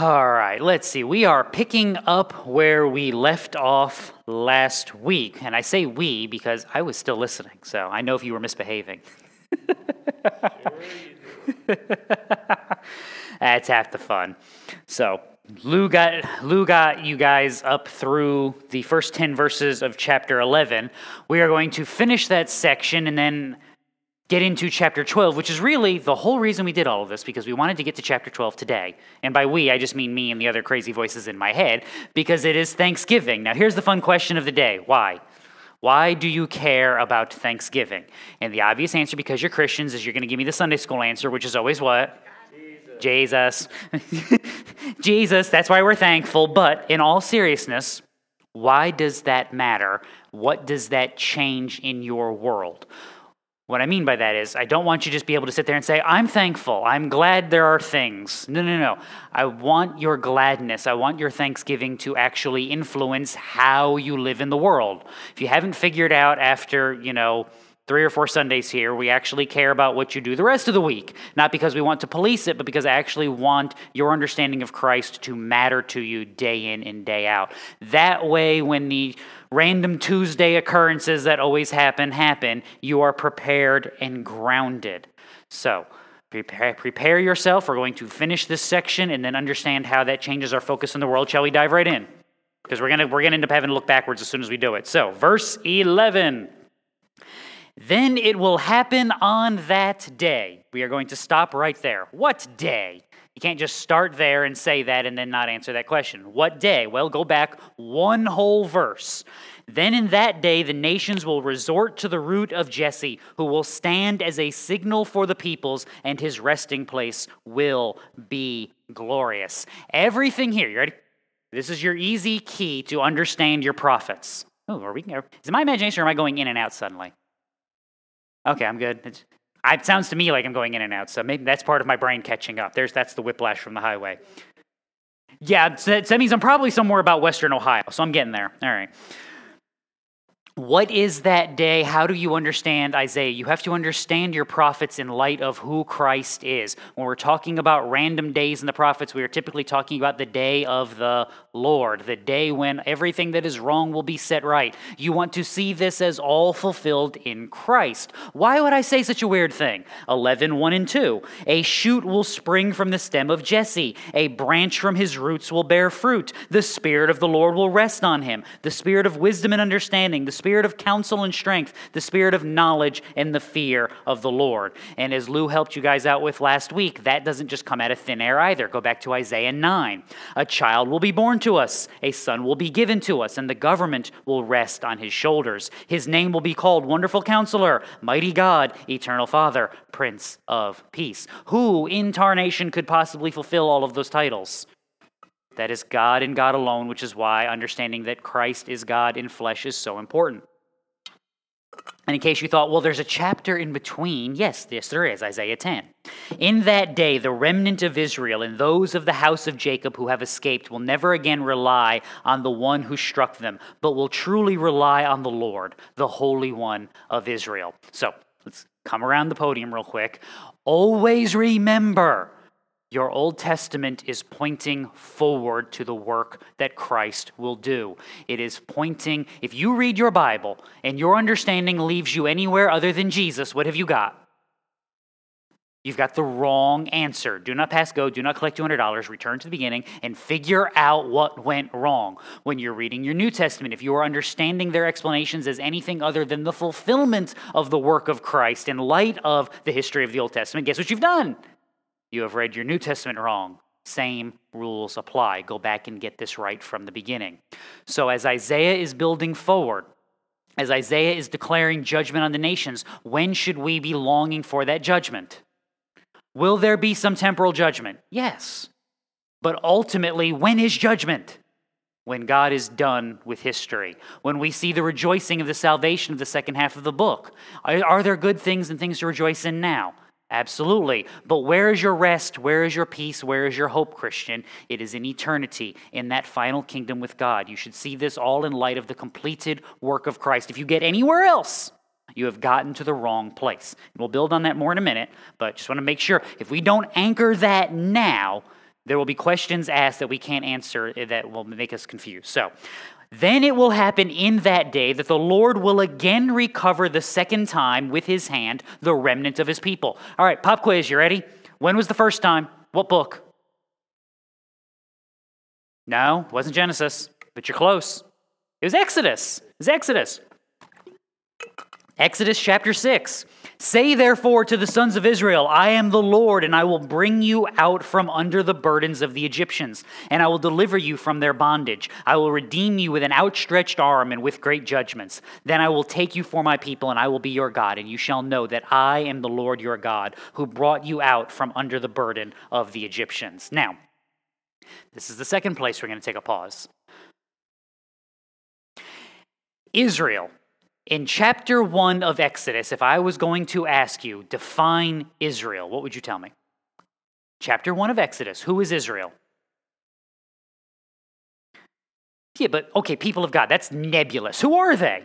All right, let's see. We are picking up where we left off last week. And I say we because I was still listening, so I know if you were misbehaving. That's half the fun. So, Lou got, Lou got you guys up through the first 10 verses of chapter 11. We are going to finish that section and then get into chapter 12, which is really the whole reason we did all of this, because we wanted to get to chapter 12 today. And by we, I just mean me and the other crazy voices in my head, because it is Thanksgiving. Now, here's the fun question of the day why? Why do you care about Thanksgiving? And the obvious answer, because you're Christians, is you're going to give me the Sunday school answer, which is always what? Jesus. Jesus, Jesus, that's why we're thankful. But in all seriousness, why does that matter? What does that change in your world? What I mean by that is, I don't want you to just be able to sit there and say, I'm thankful. I'm glad there are things. No, no, no. I want your gladness. I want your thanksgiving to actually influence how you live in the world. If you haven't figured out after, you know, three or four Sundays here, we actually care about what you do the rest of the week. Not because we want to police it, but because I actually want your understanding of Christ to matter to you day in and day out. That way, when the random Tuesday occurrences that always happen happen, you are prepared and grounded. So, prepare, prepare yourself. We're going to finish this section and then understand how that changes our focus in the world. Shall we dive right in? Because we're going we're going to end up having to look backwards as soon as we do it. So, verse 11. Then it will happen on that day. We are going to stop right there. What day? You can't just start there and say that and then not answer that question. What day? Well, go back one whole verse. Then in that day the nations will resort to the root of Jesse, who will stand as a signal for the peoples, and his resting place will be glorious. Everything here, you ready? This is your easy key to understand your prophets. Oh, are we? Is it my imagination or am I going in and out suddenly? Okay, I'm good. It's, it sounds to me like I'm going in and out, so maybe that's part of my brain catching up. There's that's the whiplash from the highway. Yeah, so that means I'm probably somewhere about Western Ohio, so I'm getting there. All right. What is that day? How do you understand Isaiah? You have to understand your prophets in light of who Christ is. When we're talking about random days in the prophets, we are typically talking about the day of the Lord, the day when everything that is wrong will be set right. You want to see this as all fulfilled in Christ. Why would I say such a weird thing? 11, 1 and 2. A shoot will spring from the stem of Jesse, a branch from his roots will bear fruit. The Spirit of the Lord will rest on him, the Spirit of wisdom and understanding, the Spirit spirit of counsel and strength, the spirit of knowledge and the fear of the Lord. And as Lou helped you guys out with last week, that doesn't just come out of thin air either. Go back to Isaiah 9. A child will be born to us, a son will be given to us, and the government will rest on his shoulders. His name will be called Wonderful Counselor, Mighty God, Eternal Father, Prince of Peace. Who in tarnation could possibly fulfill all of those titles? That is God and God alone, which is why understanding that Christ is God in flesh is so important. And in case you thought, well, there's a chapter in between, yes, yes, there is, Isaiah 10. In that day, the remnant of Israel and those of the house of Jacob who have escaped will never again rely on the one who struck them, but will truly rely on the Lord, the Holy One of Israel. So let's come around the podium real quick. Always remember your Old Testament is pointing forward to the work that Christ will do. It is pointing, if you read your Bible and your understanding leaves you anywhere other than Jesus, what have you got? You've got the wrong answer. Do not pass go. Do not collect $200. Return to the beginning and figure out what went wrong. When you're reading your New Testament, if you are understanding their explanations as anything other than the fulfillment of the work of Christ in light of the history of the Old Testament, guess what you've done? You have read your New Testament wrong. Same rules apply. Go back and get this right from the beginning. So, as Isaiah is building forward, as Isaiah is declaring judgment on the nations, when should we be longing for that judgment? Will there be some temporal judgment? Yes. But ultimately, when is judgment? When God is done with history. When we see the rejoicing of the salvation of the second half of the book. Are, there good things and things to rejoice in now? Absolutely. But where is your rest? Where is your peace? Where is your hope, Christian? It is in eternity, in that final kingdom with God. You should see this all in light of the completed work of Christ. If you get anywhere else, you have gotten to the wrong place. And We'll build on that more in a minute, but just want to make sure if we don't anchor that now, There will be questions asked that we can't answer that will make us confused. So, then it will happen in that day that the Lord will again recover the second time with his hand the remnant of his people. All right, pop quiz, you ready? When was the first time? What book? No, wasn't Genesis, but you're close. It was Exodus. It was Exodus. Exodus chapter 6. Say therefore to the sons of Israel, I am the Lord, and I will bring you out from under the burdens of the Egyptians, and I will deliver you from their bondage. I will redeem you with an outstretched arm and with great judgments. Then I will take you for my people, and I will be your God, and you shall know that I am the Lord your God, who brought you out from under the burden of the Egyptians. Now, this is the second place we're going to take a pause. Israel in chapter 1 of Exodus, if I was going to ask you, define Israel, what would you tell me? Chapter 1 of Exodus, who is Israel? Yeah, but okay, people of God, that's nebulous. Who are they?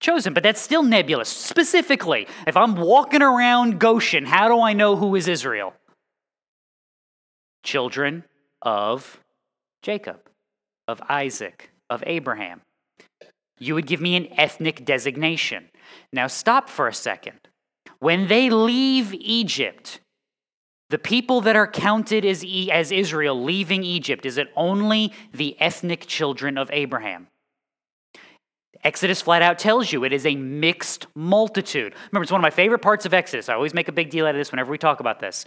Chosen, but that's still nebulous. Specifically, if I'm walking around Goshen, how do I know who is Israel? Children of Jacob, of Isaac, of Abraham you would give me an ethnic designation. Now, stop for a second. When they leave Egypt, the people that are counted as, as Israel leaving Egypt, is it only the ethnic children of Abraham? Exodus flat out tells you it is a mixed multitude. Remember, it's one of my favorite parts of Exodus. I always make a big deal out of this whenever we talk about this.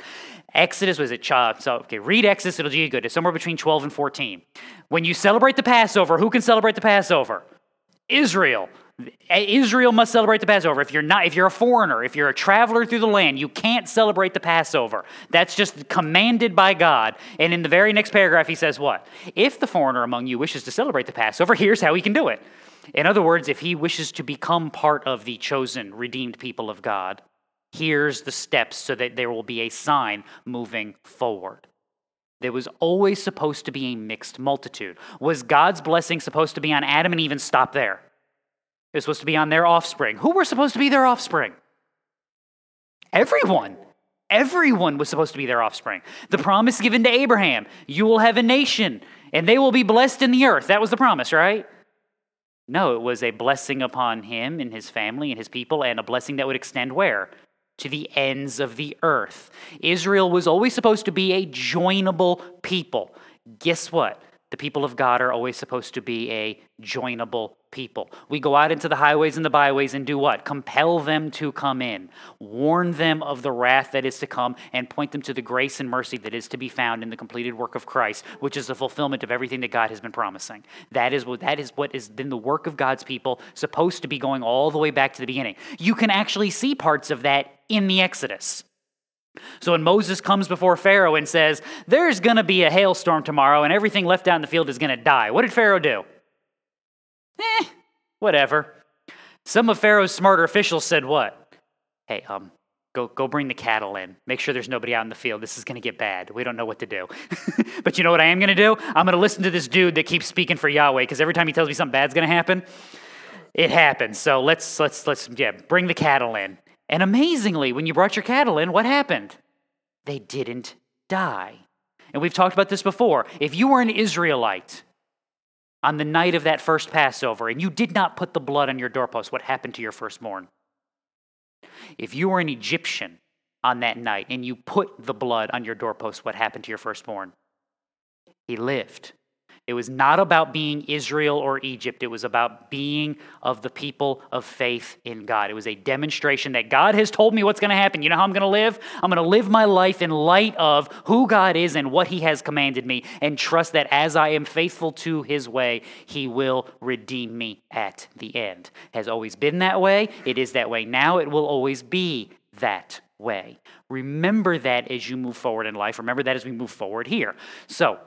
Exodus was it? Uh, so, okay, read Exodus, it'll do you good. It's somewhere between 12 and 14. When you celebrate the Passover, who can celebrate the Passover? Israel. Israel must celebrate the Passover. If you're not, if you're a foreigner, if you're a traveler through the land, you can't celebrate the Passover. That's just commanded by God. And in the very next paragraph, he says what? If the foreigner among you wishes to celebrate the Passover, here's how he can do it. In other words, if he wishes to become part of the chosen, redeemed people of God, here's the steps so that there will be a sign moving forward. There was always supposed to be a mixed multitude. Was God's blessing supposed to be on Adam and Eve and stop there? It was supposed to be on their offspring. Who were supposed to be their offspring? Everyone. Everyone was supposed to be their offspring. The promise given to Abraham you will have a nation, and they will be blessed in the earth. That was the promise, right? No, it was a blessing upon him and his family and his people, and a blessing that would extend where? To the ends of the earth. Israel was always supposed to be a joinable people. Guess what? The people of God are always supposed to be a joinable people. We go out into the highways and the byways and do what? Compel them to come in, warn them of the wrath that is to come, and point them to the grace and mercy that is to be found in the completed work of Christ, which is the fulfillment of everything that God has been promising. That is what that is what has been the work of God's people, supposed to be going all the way back to the beginning. You can actually see parts of that in the Exodus. So when Moses comes before Pharaoh and says, There's going to be a hailstorm tomorrow and everything left out in the field is going to die, what did Pharaoh do? Eh, whatever. Some of Pharaoh's smarter officials said, What? Hey, um, go, go bring the cattle in. Make sure there's nobody out in the field. This is going to get bad. We don't know what to do. but you know what I am going to do? I'm going to listen to this dude that keeps speaking for Yahweh because every time he tells me something bad's going to happen, it happens. So let's, let's, let's, yeah, bring the cattle in. And amazingly, when you brought your cattle in, what happened? They didn't die. And we've talked about this before. If you were an Israelite on the night of that first Passover and you did not put the blood on your doorpost, what happened to your firstborn? If you were an Egyptian on that night and you put the blood on your doorpost, what happened to your firstborn? He lived. It was not about being Israel or Egypt. It was about being of the people of faith in God. It was a demonstration that God has told me what's going to happen. You know how I'm going to live? I'm going to live my life in light of who God is and what He has commanded me, and trust that as I am faithful to His way, He will redeem me at the end. It has always been that way. It is that way now. It will always be that way. Remember that as you move forward in life. Remember that as we move forward here. So,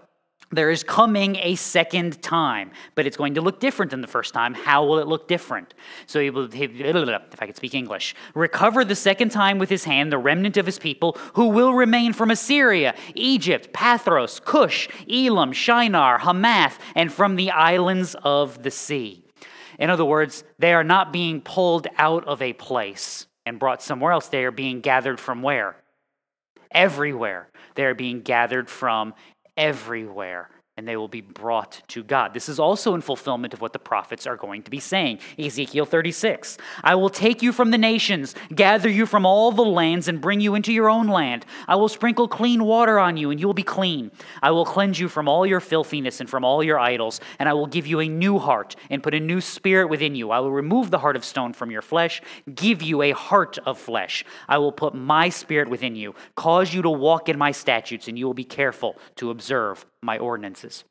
there is coming a second time, but it's going to look different than the first time. How will it look different? So he will, if I could speak English, recover the second time with his hand the remnant of his people who will remain from Assyria, Egypt, Pathros, Cush, Elam, Shinar, Hamath, and from the islands of the sea. In other words, they are not being pulled out of a place and brought somewhere else. They are being gathered from where? everywhere. They are being gathered from everywhere and they will be brought to God. This is also in fulfillment of what the prophets are going to be saying. Ezekiel 36 I will take you from the nations, gather you from all the lands, and bring you into your own land. I will sprinkle clean water on you, and you will be clean. I will cleanse you from all your filthiness and from all your idols, and I will give you a new heart and put a new spirit within you. I will remove the heart of stone from your flesh, give you a heart of flesh. I will put my spirit within you, cause you to walk in my statutes, and you will be careful to observe my ordinances.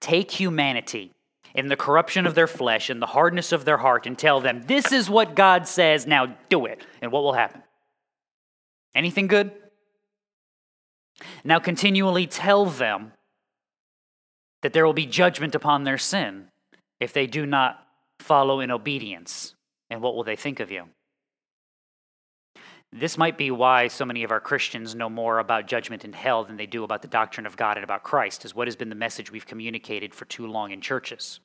Take humanity in the corruption of their flesh and the hardness of their heart and tell them, This is what God says, now do it. And what will happen? Anything good? Now continually tell them that there will be judgment upon their sin if they do not follow in obedience. And what will they think of you? This might be why so many of our Christians know more about judgment and hell than they do about the doctrine of God and about Christ, is what has been the message we've communicated for too long in churches.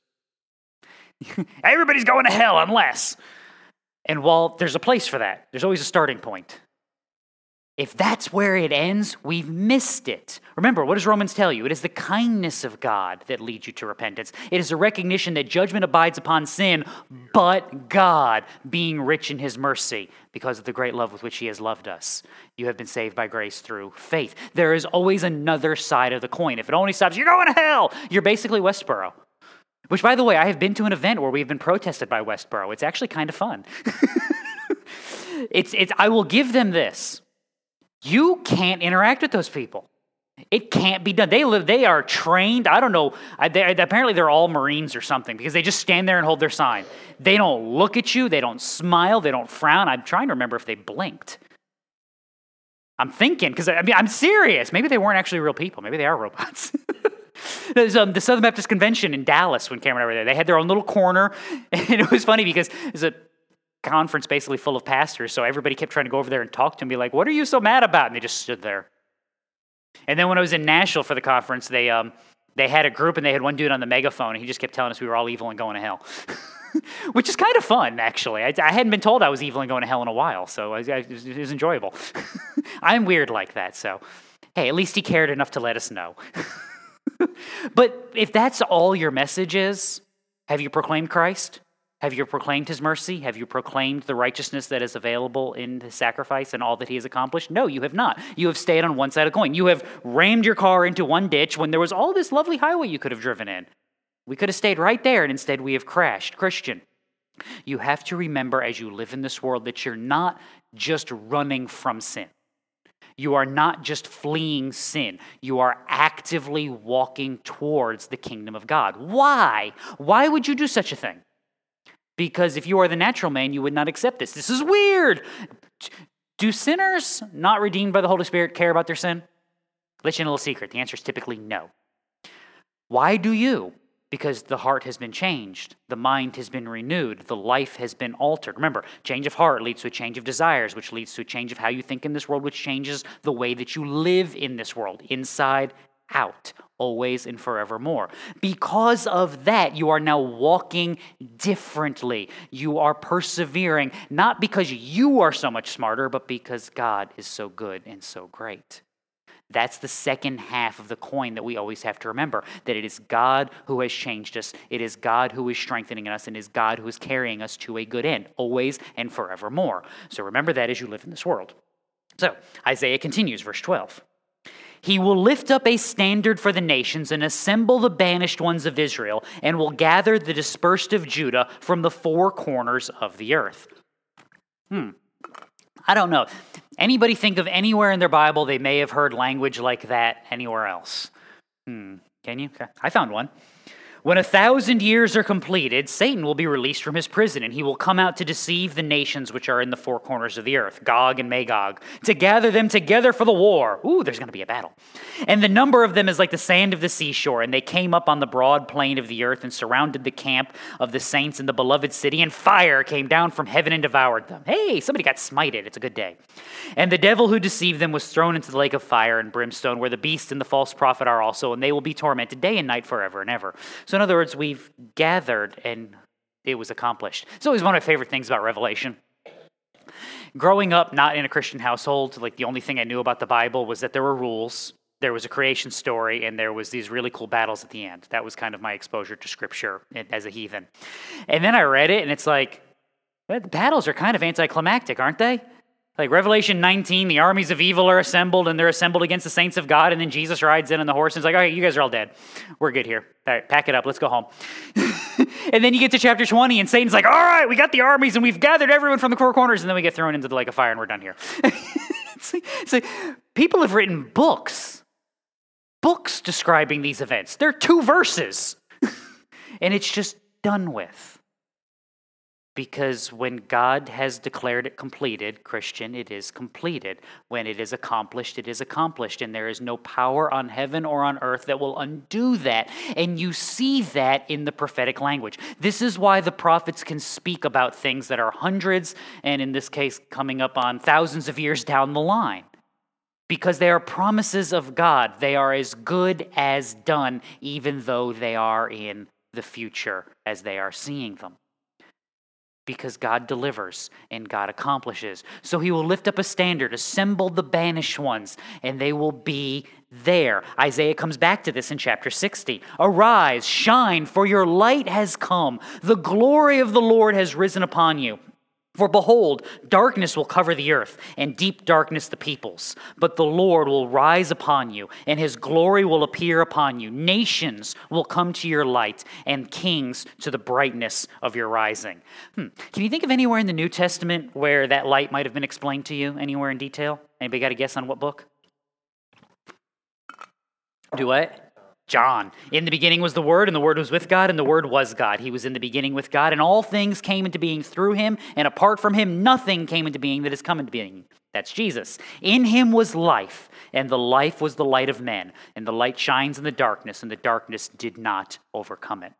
Everybody's going to hell unless. And while there's a place for that, there's always a starting point. If that's where it ends, we've missed it. Remember, what does Romans tell you? It is the kindness of God that leads you to repentance. It is a recognition that judgment abides upon sin, but God, being rich in his mercy, because of the great love with which he has loved us, you have been saved by grace through faith. There is always another side of the coin. If it only stops, you're going to hell, you're basically Westboro. Which, by the way, I have been to an event where we've been protested by Westboro. It's actually kind of fun. it's, it's, I will give them this you can't interact with those people. It can't be done. They live. They are trained. I don't know. They, apparently, they're all Marines or something because they just stand there and hold their sign. They don't look at you. They don't smile. They don't frown. I'm trying to remember if they blinked. I'm thinking because I mean I'm serious. Maybe they weren't actually real people. Maybe they are robots. There's um, the Southern Baptist Convention in Dallas when Cameron and I were there. They had their own little corner, and it was funny because there's a conference basically full of pastors, so everybody kept trying to go over there and talk to him, be like, "What are you so mad about?" And they just stood there. And then when I was in Nashville for the conference, they um, they had a group and they had one dude on the megaphone, and he just kept telling us we were all evil and going to hell. Which is kind of fun, actually. I, I, hadn't been told I was evil and going to hell in a while, so I, I, it, was, it was enjoyable. I'm weird like that, so hey, at least he cared enough to let us know. but if that's all your message is, have you proclaimed Christ? Have you proclaimed his mercy? Have you proclaimed the righteousness that is available in his sacrifice and all that he has accomplished? No, you have not. You have stayed on one side of the coin. You have rammed your car into one ditch when there was all this lovely highway you could have driven in. We could have stayed right there, and instead we have crashed. Christian, you have to remember as you live in this world that you're not just running from sin. You are not just fleeing sin. You are actively walking towards the kingdom of God. Why? Why would you do such a thing? Because if you are the natural man, you would not accept this. This is weird. Do sinners not redeemed by the Holy Spirit care about their sin? Let you know a little secret. The answer is typically no. Why do you? Because the heart has been changed, the mind has been renewed, the life has been altered. Remember, change of heart leads to a change of desires, which leads to a change of how you think in this world, which changes the way that you live in this world, inside out, always and forevermore. Because of that, you are now walking differently. You are persevering, not because you are so much smarter, but because God is so good and so great. That's the second half of the coin that we always have to remember that it is God who has changed us, it is God who is strengthening us, and it is God who is carrying us to a good end, always and forevermore. So remember that as you live in this world. So Isaiah continues, verse 12. He will lift up a standard for the nations and assemble the banished ones of Israel, and will gather the dispersed of Judah from the four corners of the earth. Hmm. I don't know. Anybody think of anywhere in their Bible they may have heard language like that anywhere else? Hmm. Can you? Okay. I found one. When a thousand years are completed, Satan will be released from his prison, and he will come out to deceive the nations which are in the four corners of the earth, Gog and Magog, to gather them together for the war. Ooh, there's going to be a battle. And the number of them is like the sand of the seashore, and they came up on the broad plain of the earth and surrounded the camp of the saints in the beloved city, and fire came down from heaven and devoured them. Hey, somebody got smited. It's a good day. And the devil who deceived them was thrown into the lake of fire and brimstone, where the beast and the false prophet are also, and they will be tormented day and night forever and ever. So, in other words, we've gathered and it was accomplished. It's always one of my favorite things about Revelation. Growing up, not in a Christian household, like the only thing I knew about the Bible was that there were rules, there was a creation story, and there was these really cool battles at the end. That was kind of my exposure to scripture as a heathen. And then I read it, and it's like, the battles are kind of anticlimactic, aren't they? Like Revelation 19, the armies of evil are assembled and they're assembled against the saints of God. And then Jesus rides in on the horse and is like, all right, you guys are all dead. We're good here. All right, pack it up. Let's go home. and then you get to chapter 20 and Satan's like, all right, we got the armies and we've gathered everyone from the four corners. And then we get thrown into the lake of fire and we're done here. it's, like, it's like people have written books, books describing these events. They're two verses. and it's just done with. Because when God has declared it completed, Christian, it is completed. When it is accomplished, it is accomplished. And there is no power on heaven or on earth that will undo that. And you see that in the prophetic language. This is why the prophets can speak about things that are hundreds, and in this case, coming up on thousands of years down the line. Because they are promises of God. They are as good as done, even though they are in the future as they are seeing them because God delivers and God accomplishes. So he will lift up a standard, assemble the banished ones, and they will be there. Isaiah comes back to this in chapter 60. Arise, shine, for your light has come. The glory of the Lord has risen upon you. For behold, darkness will cover the earth, and deep darkness the peoples. But the Lord will rise upon you, and his glory will appear upon you. Nations will come to your light, and kings to the brightness of your rising. Hmm. Can you think of anywhere in the New Testament where that light might have been explained to you, anywhere in detail? Anybody got a guess on what book? Do what? John. In the beginning was the Word, and the Word was with God, and the Word was God. He was in the beginning with God, and all things came into being through him, and apart from him, nothing came into being that has come into being. That's Jesus. In him was life, and the life was the light of men, and the light shines in the darkness, and the darkness did not overcome it.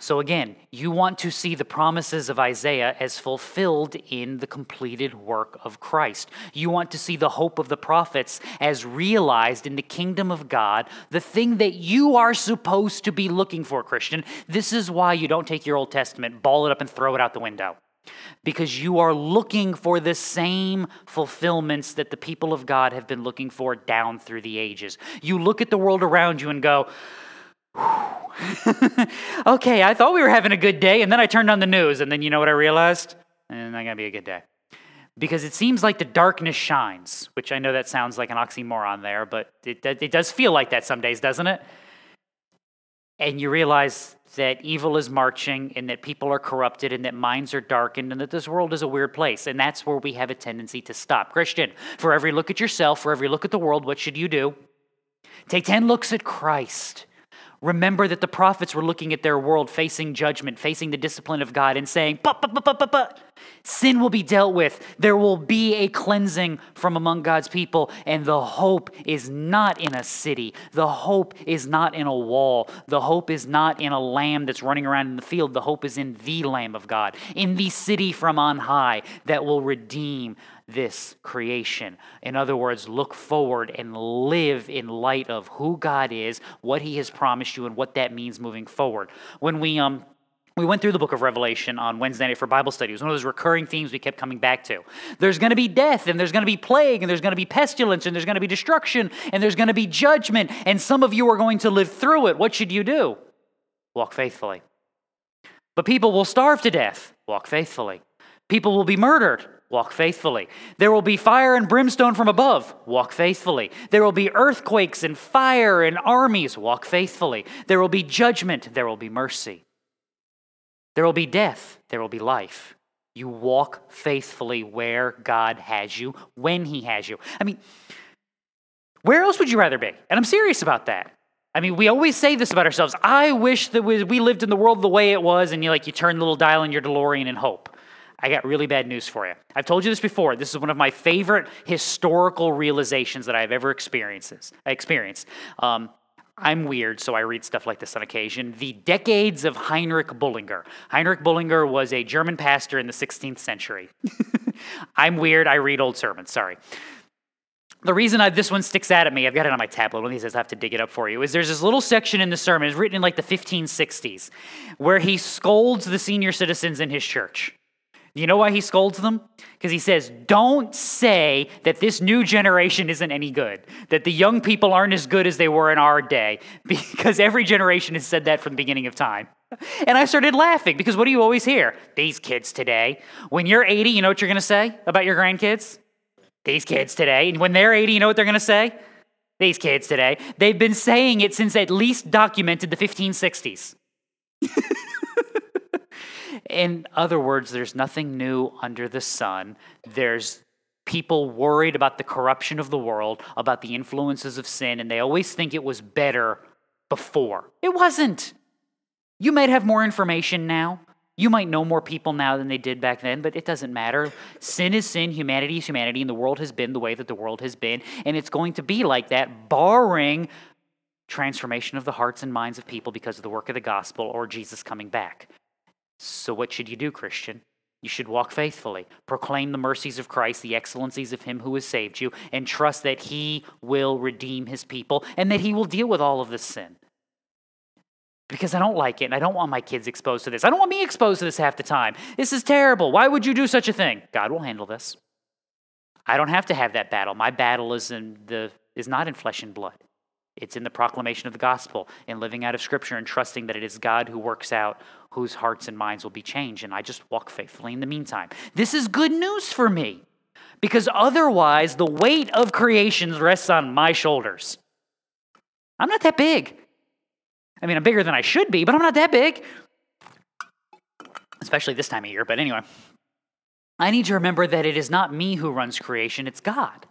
So again, you want to see the promises of Isaiah as fulfilled in the completed work of Christ. You want to see the hope of the prophets as realized in the kingdom of God, the thing that you are supposed to be looking for, Christian. This is why you don't take your Old Testament, ball it up, and throw it out the window. Because you are looking for the same fulfillments that the people of God have been looking for down through the ages. You look at the world around you and go, okay, I thought we were having a good day, and then I turned on the news, and then you know what I realized? And not gonna be a good day. Because it seems like the darkness shines, which I know that sounds like an oxymoron there, but it, it does feel like that some days, doesn't it? And you realize that evil is marching, and that people are corrupted, and that minds are darkened, and that this world is a weird place. And that's where we have a tendency to stop. Christian, for every look at yourself, for every look at the world, what should you do? Take 10 looks at Christ Remember that the prophets were looking at their world, facing judgment, facing the discipline of God, and saying, but, but, but, but, but, but, sin will be dealt with. There will be a cleansing from among God's people. And the hope is not in a city. The hope is not in a wall. The hope is not in a lamb that's running around in the field. The hope is in the Lamb of God, in the city from on high that will redeem this creation. In other words, look forward and live in light of who God is, what He has promised you, and what that means moving forward. When we um we went through the book of Revelation on Wednesday night for Bible study. It was one of those recurring themes we kept coming back to. There's going to be death, and there's going to be plague, and there's going to be pestilence, and there's going to be destruction, and there's going to be judgment, and some of you are going to live through it. What should you do? Walk faithfully. But people will starve to death. Walk faithfully. People will be murdered. Walk faithfully. There will be fire and brimstone from above. Walk faithfully. There will be earthquakes and fire and armies. Walk faithfully. There will be judgment. There will be mercy. There will be death. There will be life. You walk faithfully where God has you, when He has you. I mean, where else would you rather be? And I'm serious about that. I mean, we always say this about ourselves. I wish that we lived in the world the way it was, and you like you turn the little dial in your DeLorean and hope. I got really bad news for you. I've told you this before. This is one of my favorite historical realizations that I've ever experienced. experienced. Um, I'm weird, so I read stuff like this on occasion. The Decades of Heinrich Bullinger. Heinrich Bullinger was a German pastor in the 16th century. I'm weird, I read old sermons, sorry. The reason I, this one sticks out at me, I've got it on my tablet, one of these I have to dig it up for you, is there's this little section in the sermon, it's written in like the 1560s, where he scolds the senior citizens in his church. You know why he scolds them? Because he says, Don't say that this new generation isn't any good, that the young people aren't as good as they were in our day, because every generation has said that from the beginning of time. And I started laughing because what do you always hear? These kids today. When you're 80, you know what you're going to say about your grandkids? These kids today. And when they're 80, you know what they're going to say? These kids today. They've been saying it since at least documented the 1560s. In other words, there's nothing new under the sun. There's people worried about the corruption of the world, about the influences of sin, and they always think it was better before. It wasn't. You might have more information now. You might know more people now than they did back then, but it doesn't matter. Sin is sin, humanity is humanity, and the world has been the way that the world has been, and it's going to be like that, barring transformation of the hearts and minds of people because of the work of the gospel or Jesus coming back. So, what should you do, Christian? You should walk faithfully, proclaim the mercies of Christ, the excellencies of Him who has saved you, and trust that He will redeem His people and that He will deal with all of this sin. Because I don't like it and I don't want my kids exposed to this. I don't want me exposed to this half the time. This is terrible. Why would you do such a thing? God will handle this. I don't have to have that battle. My battle is in the is not in flesh and blood. It's in the proclamation of the gospel, in living out of Scripture, and trusting that it is God who works out whose hearts and minds will be changed. And I just walk faithfully in the meantime. This is good news for me because otherwise the weight of creation rests on my shoulders. I'm not that big. I mean, I'm bigger than I should be, but I'm not that big, especially this time of year. But anyway, I need to remember that it is not me who runs creation, it's God.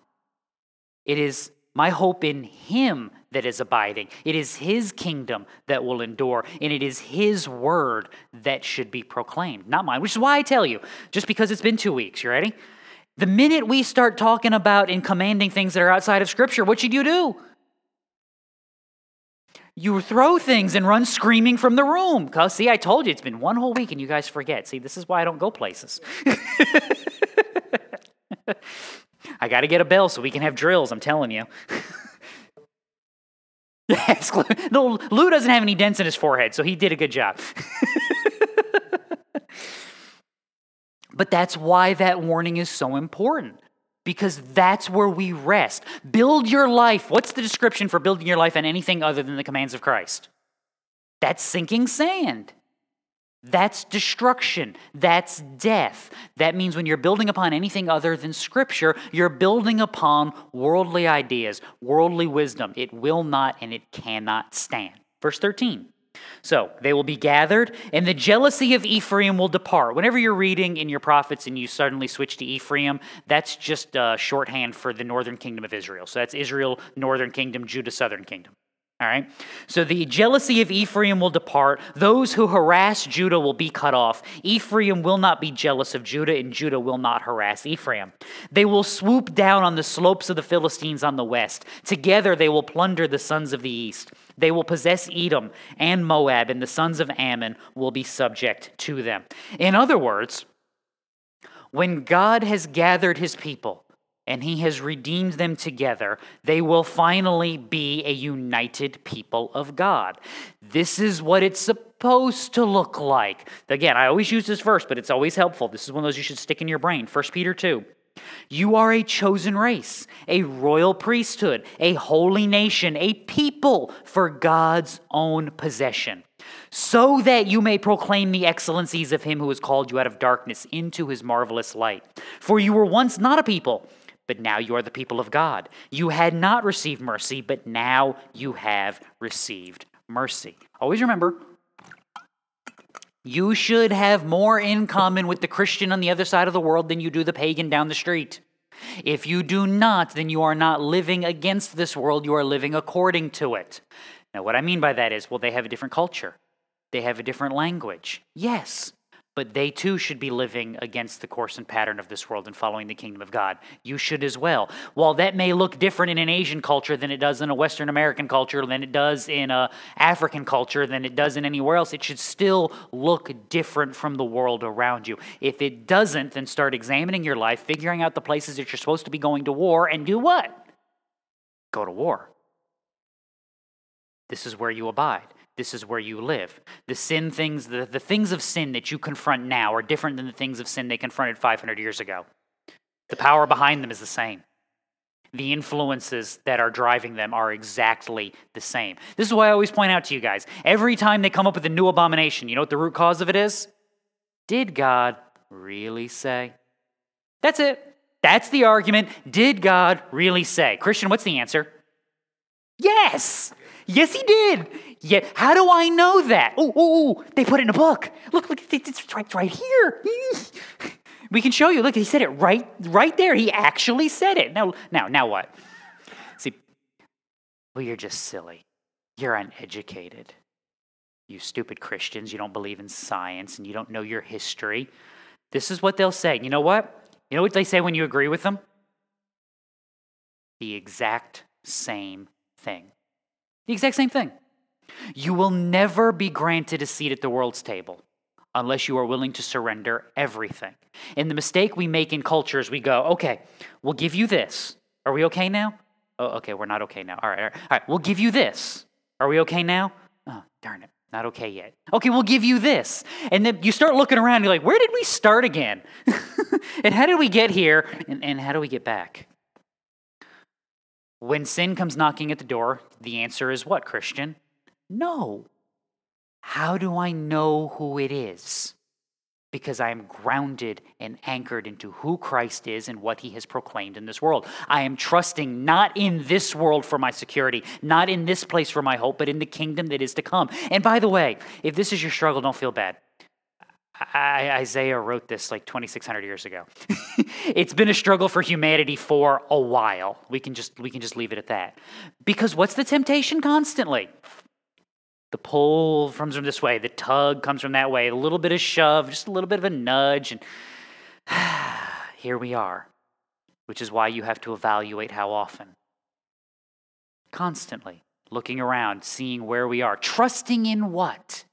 It is my hope in Him that is abiding. It is His kingdom that will endure, and it is His word that should be proclaimed, not mine, which is why I tell you, just because it's been two weeks, you ready? The minute we start talking about and commanding things that are outside of Scripture, what should you do? You throw things and run screaming from the room. Because, see, I told you it's been one whole week and you guys forget. See, this is why I don't go places. I got to get a bell so we can have drills, I'm telling you. yes, no, Lou doesn't have any dents in his forehead, so he did a good job. but that's why that warning is so important because that's where we rest. Build your life. What's the description for building your life on anything other than the commands of Christ? That's sinking sand. That's destruction. That's death. That means when you're building upon anything other than Scripture, you're building upon worldly ideas, worldly wisdom. It will not and it cannot stand. Verse 13. So they will be gathered, and the jealousy of Ephraim will depart. Whenever you're reading in your prophets and you suddenly switch to Ephraim, that's just a shorthand for the northern kingdom of Israel. So that's Israel, northern kingdom, Judah, southern kingdom. All right. So the jealousy of Ephraim will depart. Those who harass Judah will be cut off. Ephraim will not be jealous of Judah, and Judah will not harass Ephraim. They will swoop down on the slopes of the Philistines on the west. Together they will plunder the sons of the east. They will possess Edom and Moab, and the sons of Ammon will be subject to them. In other words, when God has gathered his people, and he has redeemed them together, they will finally be a united people of God. This is what it's supposed to look like. Again, I always use this verse, but it's always helpful. This is one of those you should stick in your brain. 1 Peter 2. You are a chosen race, a royal priesthood, a holy nation, a people for God's own possession, so that you may proclaim the excellencies of him who has called you out of darkness into his marvelous light. For you were once not a people but now you are the people of God. You had not received mercy, but now you have received mercy. Always remember, you should have more in common with the Christian on the other side of the world than you do the pagan down the street. If you do not, then you are not living against this world, you are living according to it. Now, what I mean by that is, well, they have a different culture, they have a different language. Yes, but they too should be living against the course and pattern of this world and following the kingdom of God. You should as well. While that may look different in an Asian culture than it does in a Western American culture, than it does in a African culture, than it does in anywhere else, it should still look different from the world around you. If it doesn't, then start examining your life, figuring out the places that you're supposed to be going to war, and do what? Go to war. This is where you abide. This is where you live. The sin things, the, the things of sin that you confront now are different than the things of sin they confronted 500 years ago. The power behind them is the same. The influences that are driving them are exactly the same. This is why I always point out to you guys every time they come up with a new abomination, you know what the root cause of it is? Did God really say? That's it. That's the argument. Did God really say? Christian, what's the answer? Yes. Yes, he did. Yeah. How do I know that? Oh, oh, they put it in a book. Look, look, it's right, right here. We can show you. Look, he said it right, right there. He actually said it. Now, now, now what? See, well, you're just silly. You're uneducated. You stupid Christians. You don't believe in science and you don't know your history. This is what they'll say. You know what? You know what they say when you agree with them? The exact same thing. The exact same thing. You will never be granted a seat at the world's table unless you are willing to surrender everything. And the mistake we make in culture is we go, okay, we'll give you this. Are we okay now? Oh, okay, we're not okay now. All right, all right, all right, we'll give you this. Are we okay now? Oh, darn it, not okay yet. Okay, we'll give you this. And then you start looking around, you're like, where did we start again? and how did we get here? And, and how do we get back? When sin comes knocking at the door, the answer is what, Christian? No. How do I know who it is? Because I am grounded and anchored into who Christ is and what he has proclaimed in this world. I am trusting not in this world for my security, not in this place for my hope, but in the kingdom that is to come. And by the way, if this is your struggle, don't feel bad. I, Isaiah wrote this like 2,600 years ago. it's been a struggle for humanity for a while. We can just we can just leave it at that. Because what's the temptation constantly? The pull comes from this way, the tug comes from that way, a little bit of shove, just a little bit of a nudge, and here we are. Which is why you have to evaluate how often. Constantly looking around, seeing where we are, trusting in what?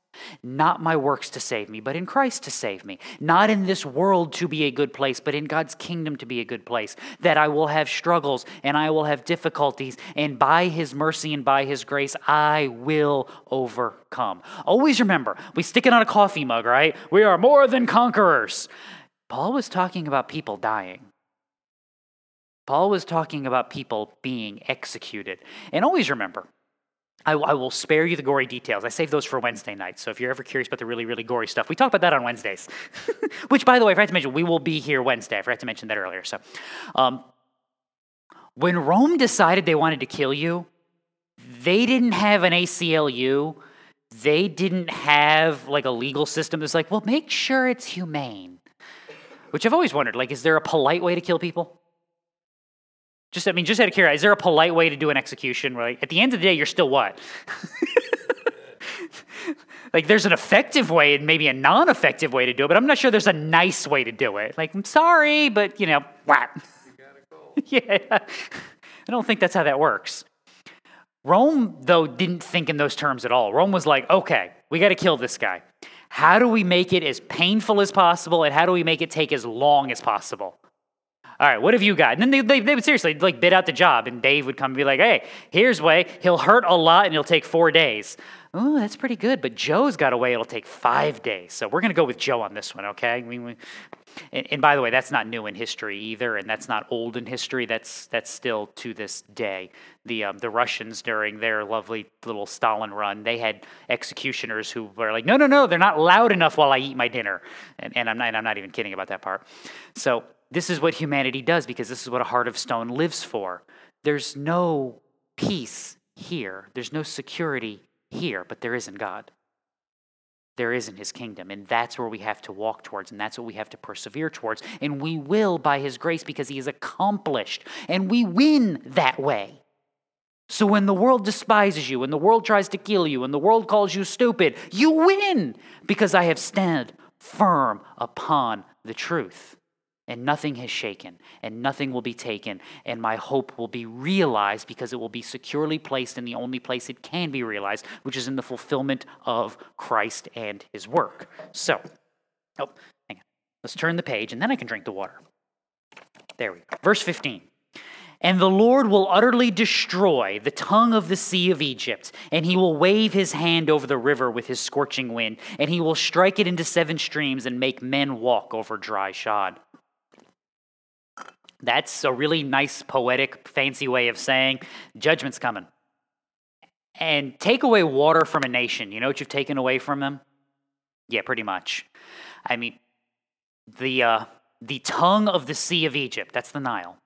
Not my works to save me, but in Christ to save me. Not in this world to be a good place, but in God's kingdom to be a good place. That I will have struggles and I will have difficulties, and by His mercy and by His grace, I will overcome. Always remember, we stick it on a coffee mug, right? We are more than conquerors. Paul was talking about people dying. Paul was talking about people being executed. And always remember, I, I, will spare you the gory details. I save those for Wednesday night. So if you're ever curious about the really, really gory stuff, we talk about that on Wednesdays. Which, by the way, I forgot to mention, we will be here Wednesday. I forgot to mention that earlier. So, um, when Rome decided they wanted to kill you, they didn't have an ACLU. They didn't have like a legal system that's like, well, make sure it's humane. Which I've always wondered, like, is there a polite way to kill people? Just, I mean, just out of curiosity, is there a polite way to do an execution? Right? At the end of the day, you're still what? like, there's an effective way and maybe a non effective way to do it, but I'm not sure there's a nice way to do it. Like, I'm sorry, but, you know, whap. yeah. I don't think that's how that works. Rome, though, didn't think in those terms at all. Rome was like, okay, we got to kill this guy. How do we make it as painful as possible, and how do we make it take as long as possible? All right, what have you got? And then they, they, they would seriously like bid out the job, and Dave would come and be like, hey, here's way. He'll hurt a lot and he will take four days. Oh, that's pretty good. But Joe's got a way it'll take five days. So we're going to go with Joe on this one, okay? I mean, we, and, and, by the way, that's not new in history either, and that's not old in history. That's that's still to this day. The um, the Russians during their lovely little Stalin run, they had executioners who were like, no, no, no, they're not loud enough while I eat my dinner, and, and I'm not and I'm not even kidding about that part. So this is what humanity does because this is what a heart of stone lives for. There's no peace here, there's no security here, but there is in God. There is in his kingdom, and that's where we have to walk towards, and that's what we have to persevere towards. And we will by his grace because he is accomplished, and we win that way. So when the world despises you, when the world tries to kill you, when the world calls you stupid, you win because I have stand firm upon the truth and nothing has shaken, and nothing will be taken, and my hope will be realized because it will be securely placed in the only place it can be realized, which is in the fulfillment of Christ and his work. So, oh, hang on. Let's turn the page, and then I can drink the water. There we go. Verse 15. And the Lord will utterly destroy the tongue of the sea of Egypt, and he will wave his hand over the river with his scorching wind, and he will strike it into seven streams and make men walk over dry shod. That's a really nice, poetic, fancy way of saying judgment's coming. And take away water from a nation. You know what you've taken away from them? Yeah, pretty much. I mean, the, uh, the tongue of the Sea of Egypt, that's the Nile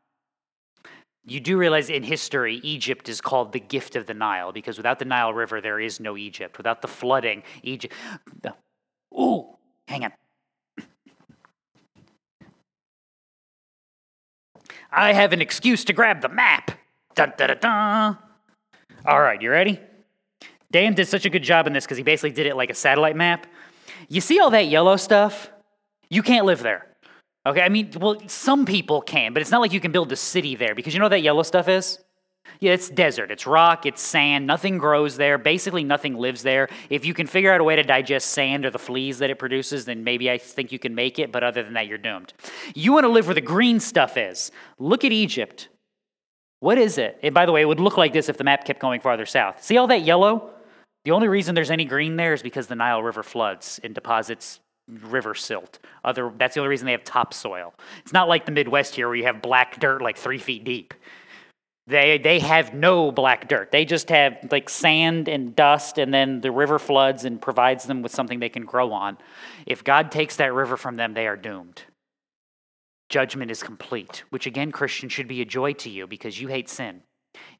you do realize in history, Egypt is called the gift of the Nile because without the Nile River, there is no Egypt. Without the flooding, Egypt. Ooh, hang on. I have an excuse to grab the map. Dun, da, da, da. All right, you ready? Dan did such a good job in this because he basically did it like a satellite map. You see all that yellow stuff? You can't live there. Okay, I mean, well, some people can, but it's not like you can build a city there because you know what that yellow stuff is? Yeah, it's desert. It's rock, it's sand. Nothing grows there. Basically, nothing lives there. If you can figure out a way to digest sand or the fleas that it produces, then maybe I think you can make it, but other than that, you're doomed. You want to live where the green stuff is. Look at Egypt. What is it? And by the way, it would look like this if the map kept going farther south. See all that yellow? The only reason there's any green there is because the Nile River floods and deposits river silt. Other, that's the only reason they have topsoil. It's not like the Midwest here where you have black dirt like three feet deep. They, they have no black dirt. They just have like sand and dust, and then the river floods and provides them with something they can grow on. If God takes that river from them, they are doomed. Judgment is complete, which again, Christian, should be a joy to you because you hate sin.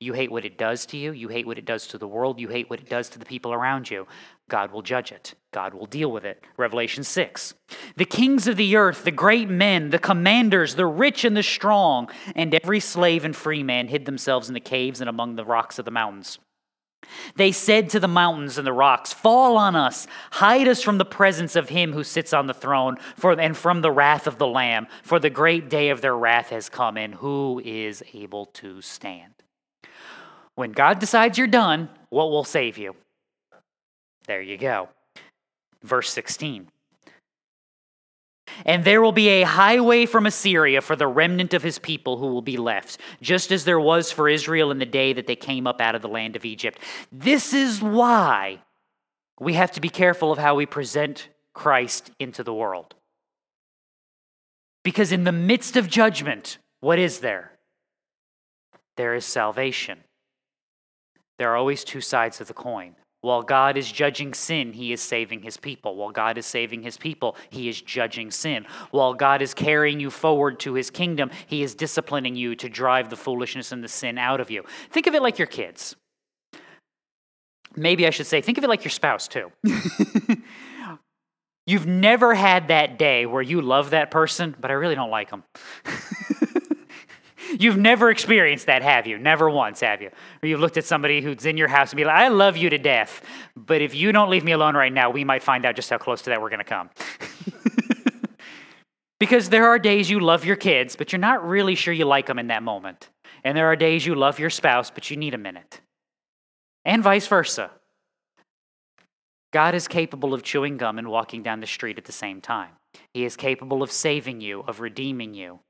You hate what it does to you. You hate what it does to the world. You hate what it does to the people around you. God will judge it. God will deal with it. Revelation 6. The kings of the earth, the great men, the commanders, the rich and the strong, and every slave and free man hid themselves in the caves and among the rocks of the mountains. They said to the mountains and the rocks, Fall on us, hide us from the presence of him who sits on the throne, for, and from the wrath of the Lamb, for the great day of their wrath has come, and who is able to stand? When God decides you're done, what will save you? There you go. Verse 16. And there will be a highway from Assyria for the remnant of his people who will be left, just as there was for Israel in the day that they came up out of the land of Egypt. This is why we have to be careful of how we present Christ into the world. Because in the midst of judgment, what is there? There is salvation. There are always two sides of the coin. While God is judging sin, he is saving his people. While God is saving his people, he is judging sin. While God is carrying you forward to his kingdom, he is disciplining you to drive the foolishness and the sin out of you. Think of it like your kids. Maybe I should say, think of it like your spouse, too. You've never had that day where you love that person, but I really don't like them. You've never experienced that, have you? Never once, have you? Or you've looked at somebody who's in your house and be like, I love you to death, but if you don't leave me alone right now, we might find out just how close to that we're going to come. because there are days you love your kids, but you're not really sure you like them in that moment. And there are days you love your spouse, but you need a minute. And vice versa. God is capable of chewing gum and walking down the street at the same time. He is capable of saving you, of redeeming you,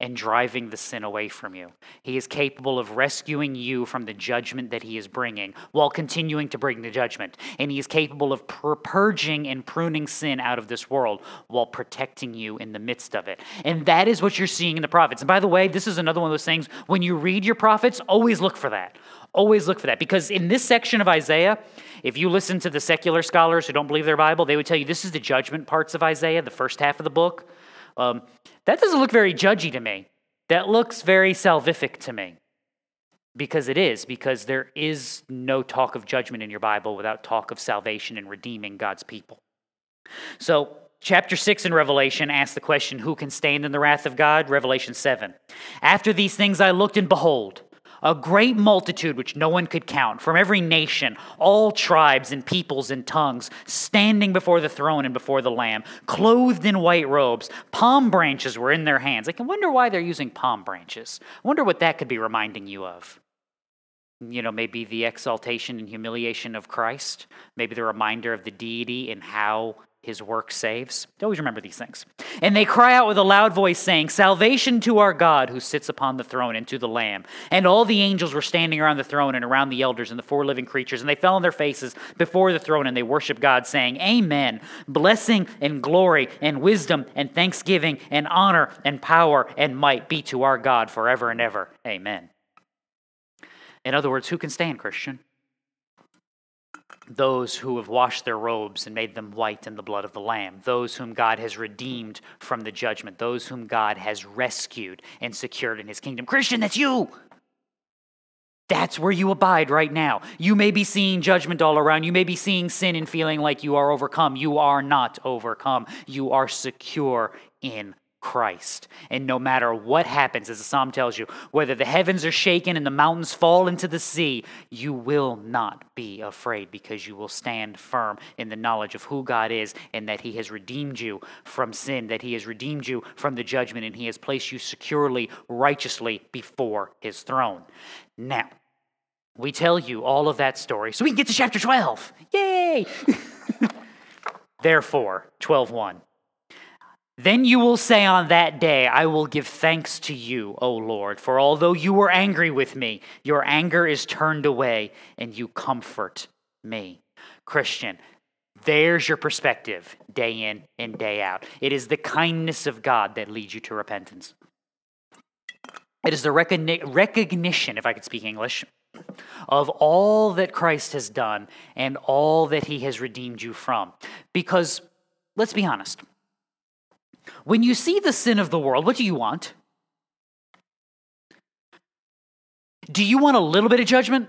and driving the sin away from you. He is capable of rescuing you from the judgment that he is bringing while continuing to bring the judgment. And he is capable of pur- purging and pruning sin out of this world while protecting you in the midst of it. And that is what you're seeing in the prophets. And by the way, this is another one of those things when you read your prophets, always look for that. Always look for that. Because in this section of Isaiah, if you listen to the secular scholars who don't believe their Bible, they would tell you this is the judgment parts of Isaiah, the first half of the book. Um, that doesn't look very judgy to me. That looks very salvific to me. Because it is, because there is no talk of judgment in your Bible without talk of salvation and redeeming God's people. So, chapter 6 in Revelation asks the question who can stand in the wrath of God? Revelation 7. After these things I looked, and behold, a great multitude which no one could count, from every nation, all tribes and peoples and tongues, standing before the throne and before the Lamb, clothed in white robes. Palm branches were in their hands. I can wonder why they're using palm branches. I wonder what that could be reminding you of. You know, maybe the exaltation and humiliation of Christ, maybe the reminder of the deity and how his work saves. Always remember these things. And they cry out with a loud voice, saying, Salvation to our God who sits upon the throne and to the Lamb. And all the angels were standing around the throne and around the elders and the four living creatures. And they fell on their faces before the throne and they worshiped God, saying, Amen. Blessing and glory and wisdom and thanksgiving and honor and power and might be to our God forever and ever. Amen. In other words, who can stand, Christian? Those who have washed their robes and made them white in the blood of the Lamb, those whom God has redeemed from the judgment, those whom God has rescued and secured in his kingdom. Christian, that's you. That's where you abide right now. You may be seeing judgment all around. You may be seeing sin and feeling like you are overcome. You are not overcome. You are secure in Christ. And no matter what happens, as the psalm tells you, whether the heavens are shaken and the mountains fall into the sea, you will not be afraid because you will stand firm in the knowledge of who God is and that He has redeemed you from sin, that He has redeemed you from the judgment, and He has placed you securely, righteously before His throne. Now, we tell you all of that story so we can get to chapter 12. Yay! Therefore, 12:1 then you will say on that day, I will give thanks to you, O Lord, for although you were angry with me, your anger is turned away and you comfort me. Christian, there's your perspective day in and day out. It is the kindness of God that leads you to repentance. It is the recogni- recognition, if I could speak English, of all that Christ has done and all that he has redeemed you from. Because, let's be honest, when you see the sin of the world, what do you want? Do you want a little bit of judgment?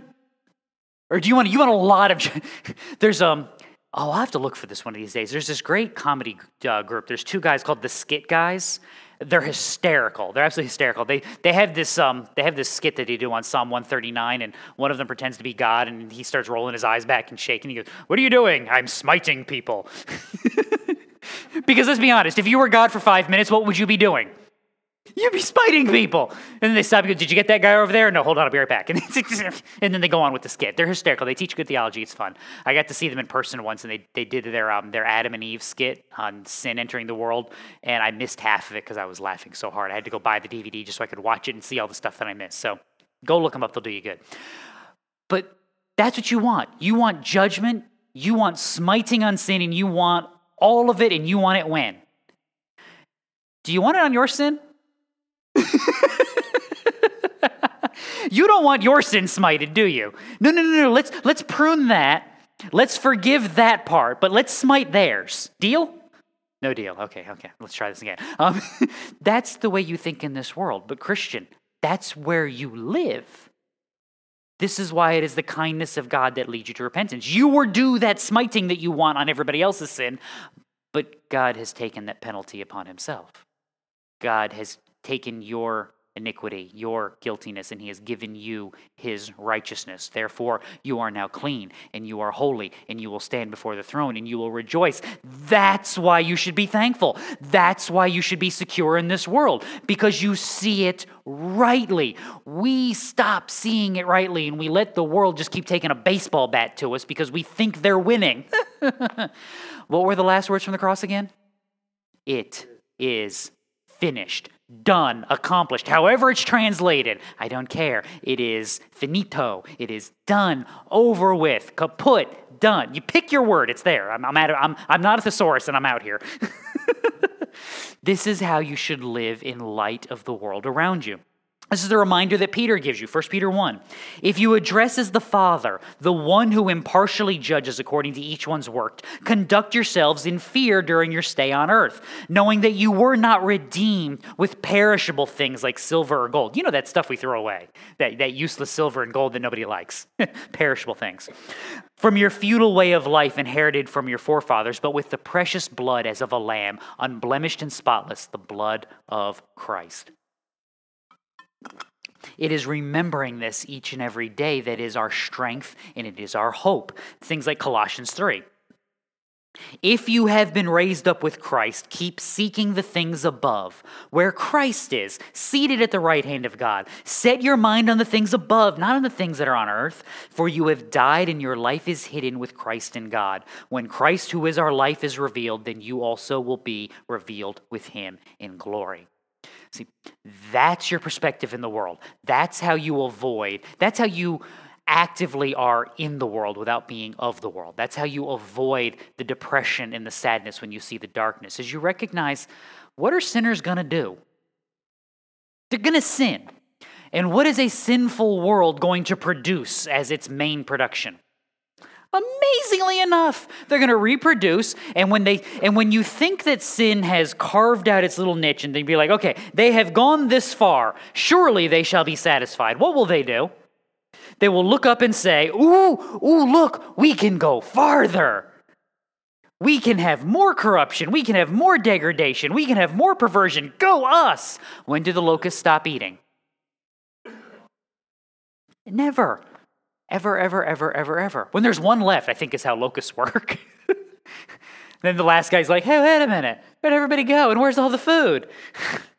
Or do you want you want a lot of There's um oh, I'll have to look for this one of these days. There's this great comedy uh, group. There's two guys called the Skit Guys. They're hysterical. They're absolutely hysterical. They they have this um they have this skit that they do on Psalm 139, and one of them pretends to be God, and he starts rolling his eyes back and shaking. He goes, "What are you doing? I'm smiting people." because let's be honest, if you were God for five minutes, what would you be doing? You'd be spiting people. And then they stop and go, Did you get that guy over there? No, hold on, I'll be right back. And, and then they go on with the skit. They're hysterical. They teach good theology. It's fun. I got to see them in person once, and they, they did their, um, their Adam and Eve skit on sin entering the world. And I missed half of it because I was laughing so hard. I had to go buy the DVD just so I could watch it and see all the stuff that I missed. So go look them up, they'll do you good. But that's what you want. You want judgment, you want smiting on sin, and you want all of it and you want it when? Do you want it on your sin? you don't want your sin smited, do you? No, no, no, no. Let's let's prune that. Let's forgive that part, but let's smite theirs. Deal? No deal. Okay, okay. Let's try this again. Um, that's the way you think in this world. But Christian, that's where you live. This is why it is the kindness of God that leads you to repentance. You were due that smiting that you want on everybody else's sin, but God has taken that penalty upon himself. God has taken your iniquity, your guiltiness, and he has given you his righteousness. Therefore, you are now clean and you are holy and you will stand before the throne and you will rejoice. That's why you should be thankful. That's why you should be secure in this world because you see it rightly. We stop seeing it rightly and we let the world just keep taking a baseball bat to us because we think they're winning. what were the last words from the cross again? It is finished done, accomplished, however it's translated. I don't care. It is finito. It is done, over with, kaput, done. You pick your word, it's there. I'm, I'm, I'm, I'm not a thesaurus and I'm out here. this is how you should live in light of the world around you. This is the reminder that Peter gives you, 1 Peter 1. If you address as the Father, the one who impartially judges according to each one's work, conduct yourselves in fear during your stay on earth, knowing that you were not redeemed with perishable things like silver or gold. You know that stuff we throw away, that, that useless silver and gold that nobody likes, perishable things. From your futile way of life inherited from your forefathers, but with the precious blood as of a lamb, unblemished and spotless, the blood of Christ. It is remembering this each and every day that is our strength and it is our hope. Things like Colossians 3. If you have been raised up with Christ, keep seeking the things above, where Christ is, seated at the right hand of God. Set your mind on the things above, not on the things that are on earth, for you have died and your life is hidden with Christ in God. When Christ, who is our life, is revealed, then you also will be revealed with him in glory. See, that's your perspective in the world. That's how you avoid, that's how you actively are in the world without being of the world. That's how you avoid the depression and the sadness when you see the darkness. Is you recognize what are sinners going to do? They're going to sin. And what is a sinful world going to produce as its main production? Amazingly enough, they're going to reproduce and when they and when you think that sin has carved out its little niche and they'd be like, "Okay, they have gone this far. Surely they shall be satisfied." What will they do? They will look up and say, Ooh, ooh, look, we can go farther. We can have more corruption. We can have more degradation. We can have more perversion. Go us. When do the locusts stop eating? Never. Ever, ever, ever, ever, ever. When there's one left, I think is how locusts work. then the last guy's like, hey, wait a minute. Where'd everybody go? And where's all the food?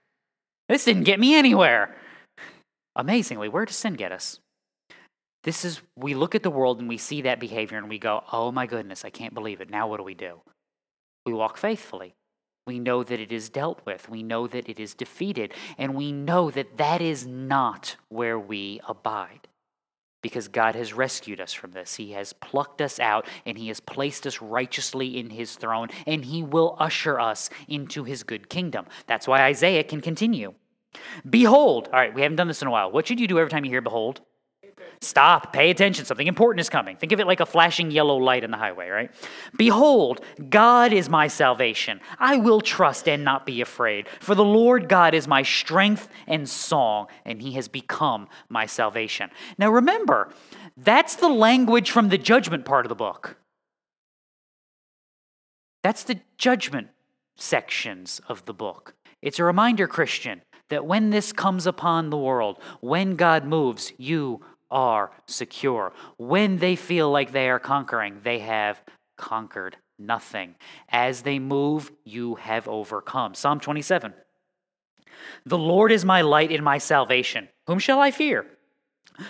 this didn't get me anywhere. Amazingly, where does sin get us? This is, we look at the world and we see that behavior and we go, oh my goodness, I can't believe it. Now what do we do? We walk faithfully. We know that it is dealt with. We know that it is defeated. And we know that that is not where we abide because God has rescued us from this. He has plucked us out and He has placed us righteously in His throne and He will usher us into His good kingdom. That's why Isaiah can continue. Behold, all right, we haven't done this in a while. What should you do every time you hear behold? Stop, pay attention. Something important is coming. Think of it like a flashing yellow light in the highway, right? Behold, God is my salvation. I will trust and not be afraid. For the Lord God is my strength and song, and he has become my salvation. Now remember, that's the language from the judgment part of the book. That's the judgment sections of the book. It's a reminder, Christian, that when this comes upon the world, when God moves, you are secure. When they feel like they are conquering, they have conquered nothing. As they move, you have overcome. Psalm 27 The Lord is my light and my salvation. Whom shall I fear?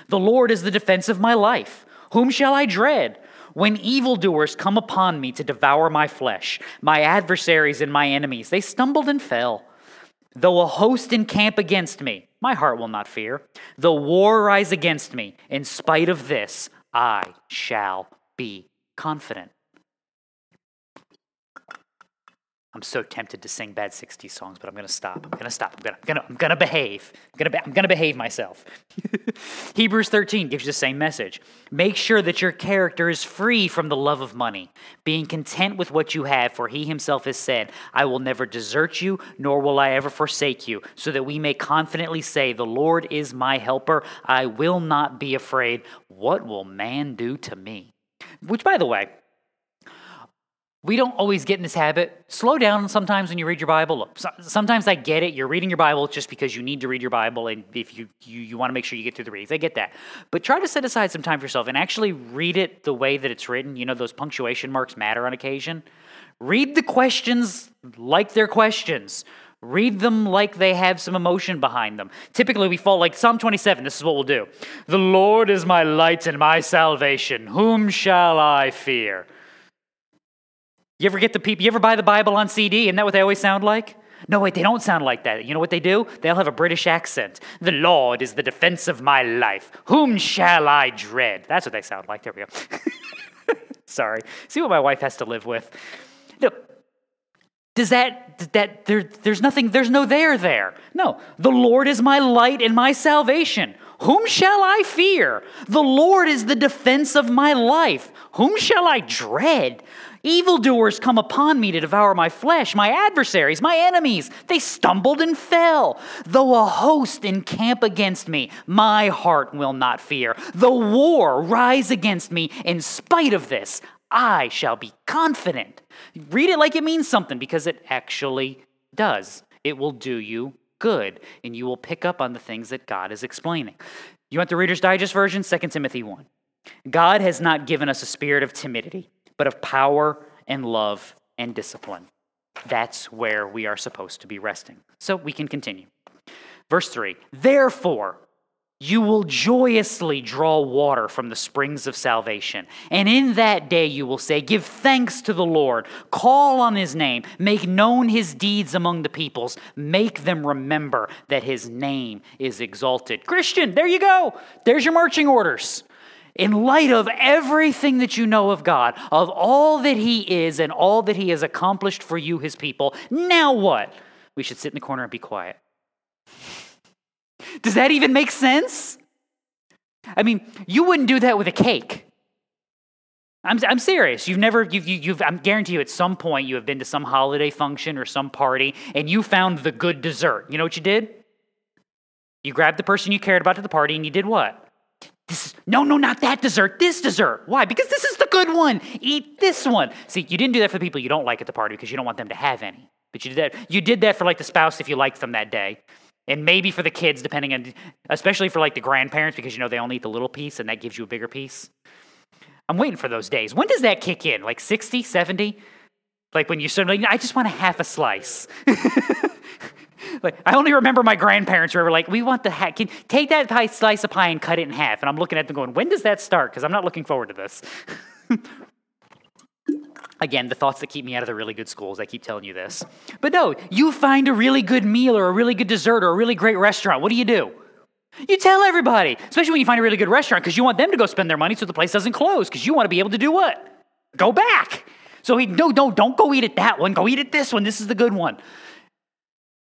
The Lord is the defense of my life. Whom shall I dread? When evildoers come upon me to devour my flesh, my adversaries and my enemies, they stumbled and fell. Though a host encamp against me, my heart will not fear. Though war rise against me, in spite of this, I shall be confident. I'm so tempted to sing bad 60s songs, but I'm going to stop. I'm going to stop. I'm going to, I'm going to, I'm going to behave. I'm going to, I'm going to behave myself. Hebrews 13 gives you the same message. Make sure that your character is free from the love of money, being content with what you have, for he himself has said, I will never desert you, nor will I ever forsake you, so that we may confidently say, The Lord is my helper. I will not be afraid. What will man do to me? Which, by the way, we don't always get in this habit. Slow down sometimes when you read your Bible. Look, sometimes I get it. You're reading your Bible just because you need to read your Bible, and if you, you, you want to make sure you get through the readings, I get that. But try to set aside some time for yourself and actually read it the way that it's written. You know, those punctuation marks matter on occasion. Read the questions like they're questions. Read them like they have some emotion behind them. Typically, we fall like Psalm 27. This is what we'll do The Lord is my light and my salvation. Whom shall I fear? You ever get the people, you ever buy the Bible on CD? Isn't that what they always sound like? No, wait, they don't sound like that. You know what they do? They all have a British accent. The Lord is the defense of my life. Whom shall I dread? That's what they sound like. There we go. Sorry. See what my wife has to live with. No. Does that, that there, there's nothing, there's no there there. No. The Lord is my light and my salvation. Whom shall I fear? The Lord is the defense of my life. Whom shall I dread? Evildoers come upon me to devour my flesh, my adversaries, my enemies. They stumbled and fell. Though a host encamp against me, my heart will not fear. Though war rise against me, in spite of this, I shall be confident. Read it like it means something because it actually does. It will do you good, and you will pick up on the things that God is explaining. You want the Reader's Digest version? 2 Timothy 1. God has not given us a spirit of timidity but of power and love and discipline. That's where we are supposed to be resting. So we can continue. Verse 3 Therefore, you will joyously draw water from the springs of salvation. And in that day you will say, Give thanks to the Lord, call on his name, make known his deeds among the peoples, make them remember that his name is exalted. Christian, there you go. There's your marching orders. In light of everything that you know of God, of all that he is and all that he has accomplished for you, his people, now what? We should sit in the corner and be quiet. Does that even make sense? I mean, you wouldn't do that with a cake. I'm, I'm serious. You've never, you've, you've, I'm guarantee you at some point you have been to some holiday function or some party and you found the good dessert. You know what you did? You grabbed the person you cared about to the party and you did what? This, no, no, not that dessert, this dessert. Why? Because this is the good one. Eat this one. See, you didn't do that for the people you don't like at the party because you don't want them to have any. But you did that. You did that for like the spouse if you liked them that day and maybe for the kids depending on especially for like the grandparents because you know they only eat the little piece and that gives you a bigger piece i'm waiting for those days when does that kick in like 60 70 like when you suddenly i just want a half a slice like i only remember my grandparents were like we want the hat can take that pie, slice of pie and cut it in half and i'm looking at them going when does that start because i'm not looking forward to this Again, the thoughts that keep me out of the really good schools. I keep telling you this. But no, you find a really good meal or a really good dessert or a really great restaurant. What do you do? You tell everybody, especially when you find a really good restaurant, because you want them to go spend their money so the place doesn't close, because you want to be able to do what? Go back. So he, no, no, don't go eat at that one. Go eat at this one. This is the good one.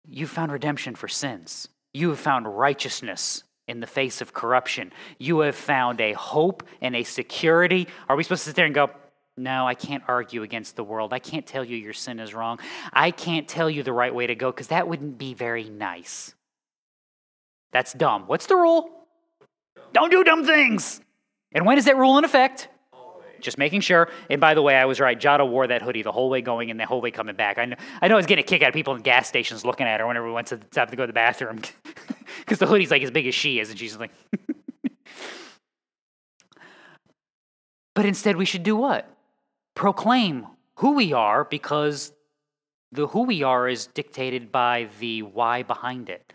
You found redemption for sins. You have found righteousness in the face of corruption. You have found a hope and a security. Are we supposed to sit there and go, no, I can't argue against the world. I can't tell you your sin is wrong. I can't tell you the right way to go because that wouldn't be very nice. That's dumb. What's the rule? Don't do dumb things. And when is that rule in effect? Just making sure. And by the way, I was right. Jada wore that hoodie the whole way going and the whole way coming back. I know I, know I was getting a kick out of people in gas stations looking at her whenever we went to have to go to the bathroom because the hoodie's like as big as she is, and she's like. but instead, we should do what? proclaim who we are because the who we are is dictated by the why behind it.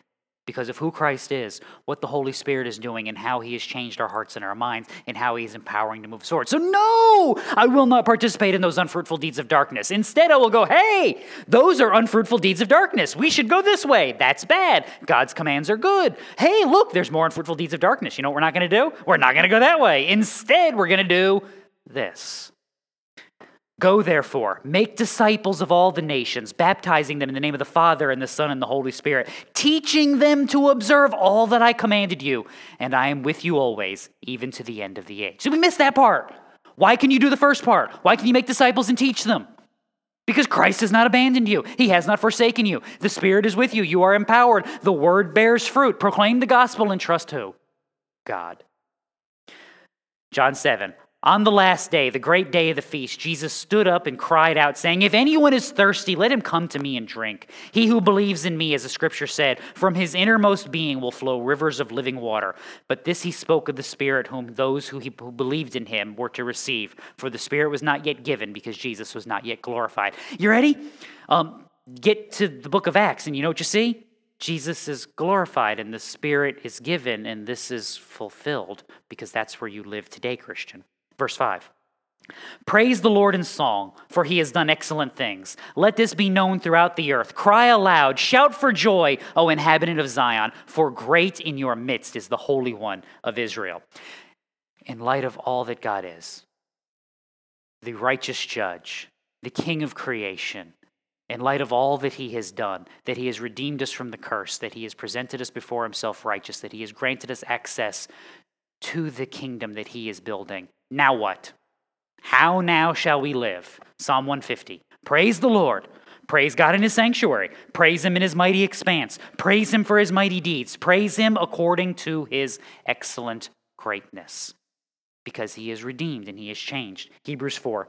Because of who Christ is, what the Holy Spirit is doing, and how He has changed our hearts and our minds, and how He is empowering to move forward. So, no, I will not participate in those unfruitful deeds of darkness. Instead, I will go, hey, those are unfruitful deeds of darkness. We should go this way. That's bad. God's commands are good. Hey, look, there's more unfruitful deeds of darkness. You know what we're not going to do? We're not going to go that way. Instead, we're going to do this. Go therefore, make disciples of all the nations, baptizing them in the name of the Father and the Son and the Holy Spirit, teaching them to observe all that I commanded you, and I am with you always, even to the end of the age. So we miss that part. Why can you do the first part? Why can you make disciples and teach them? Because Christ has not abandoned you. He has not forsaken you. The Spirit is with you. You are empowered. The word bears fruit. Proclaim the gospel and trust who? God. John 7. On the last day, the great day of the feast, Jesus stood up and cried out, saying, If anyone is thirsty, let him come to me and drink. He who believes in me, as the scripture said, from his innermost being will flow rivers of living water. But this he spoke of the Spirit, whom those who, he, who believed in him were to receive. For the Spirit was not yet given because Jesus was not yet glorified. You ready? Um, get to the book of Acts, and you know what you see? Jesus is glorified and the Spirit is given, and this is fulfilled because that's where you live today, Christian. Verse 5. Praise the Lord in song, for he has done excellent things. Let this be known throughout the earth. Cry aloud, shout for joy, O inhabitant of Zion, for great in your midst is the Holy One of Israel. In light of all that God is, the righteous judge, the king of creation, in light of all that he has done, that he has redeemed us from the curse, that he has presented us before himself righteous, that he has granted us access to the kingdom that he is building now what? How now shall we live? Psalm 150. Praise the Lord. Praise God in his sanctuary. Praise him in his mighty expanse. Praise him for his mighty deeds. Praise him according to his excellent greatness. Because he is redeemed and he is changed. Hebrews 4.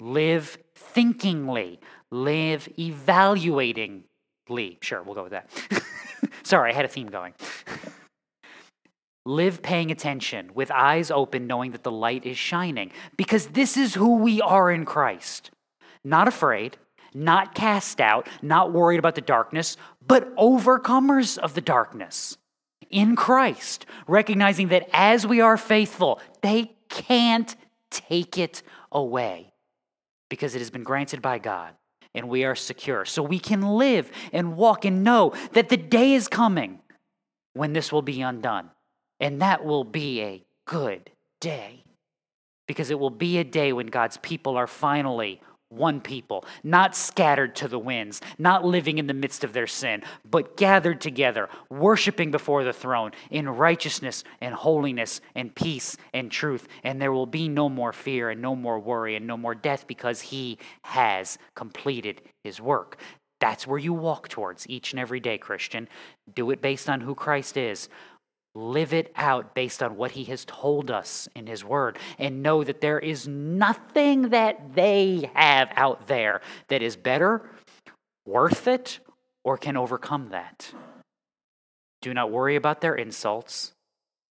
live thinkingly, live evaluatingly. Sure, we'll go with that. Sorry, I had a theme going. live paying attention with eyes open, knowing that the light is shining, because this is who we are in Christ. Not afraid not cast out, not worried about the darkness, but overcomers of the darkness in Christ, recognizing that as we are faithful, they can't take it away because it has been granted by God and we are secure. So we can live and walk and know that the day is coming when this will be undone. And that will be a good day because it will be a day when God's people are finally one people, not scattered to the winds, not living in the midst of their sin, but gathered together, worshiping before the throne in righteousness and holiness and peace and truth. And there will be no more fear and no more worry and no more death because he has completed his work. That's where you walk towards each and every day, Christian. Do it based on who Christ is live it out based on what he has told us in his word and know that there is nothing that they have out there that is better, worth it, or can overcome that. Do not worry about their insults.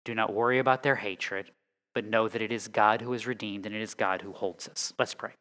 Do not worry about their hatred, but know that it is God who is redeemed and it is God who holds us. Let's pray.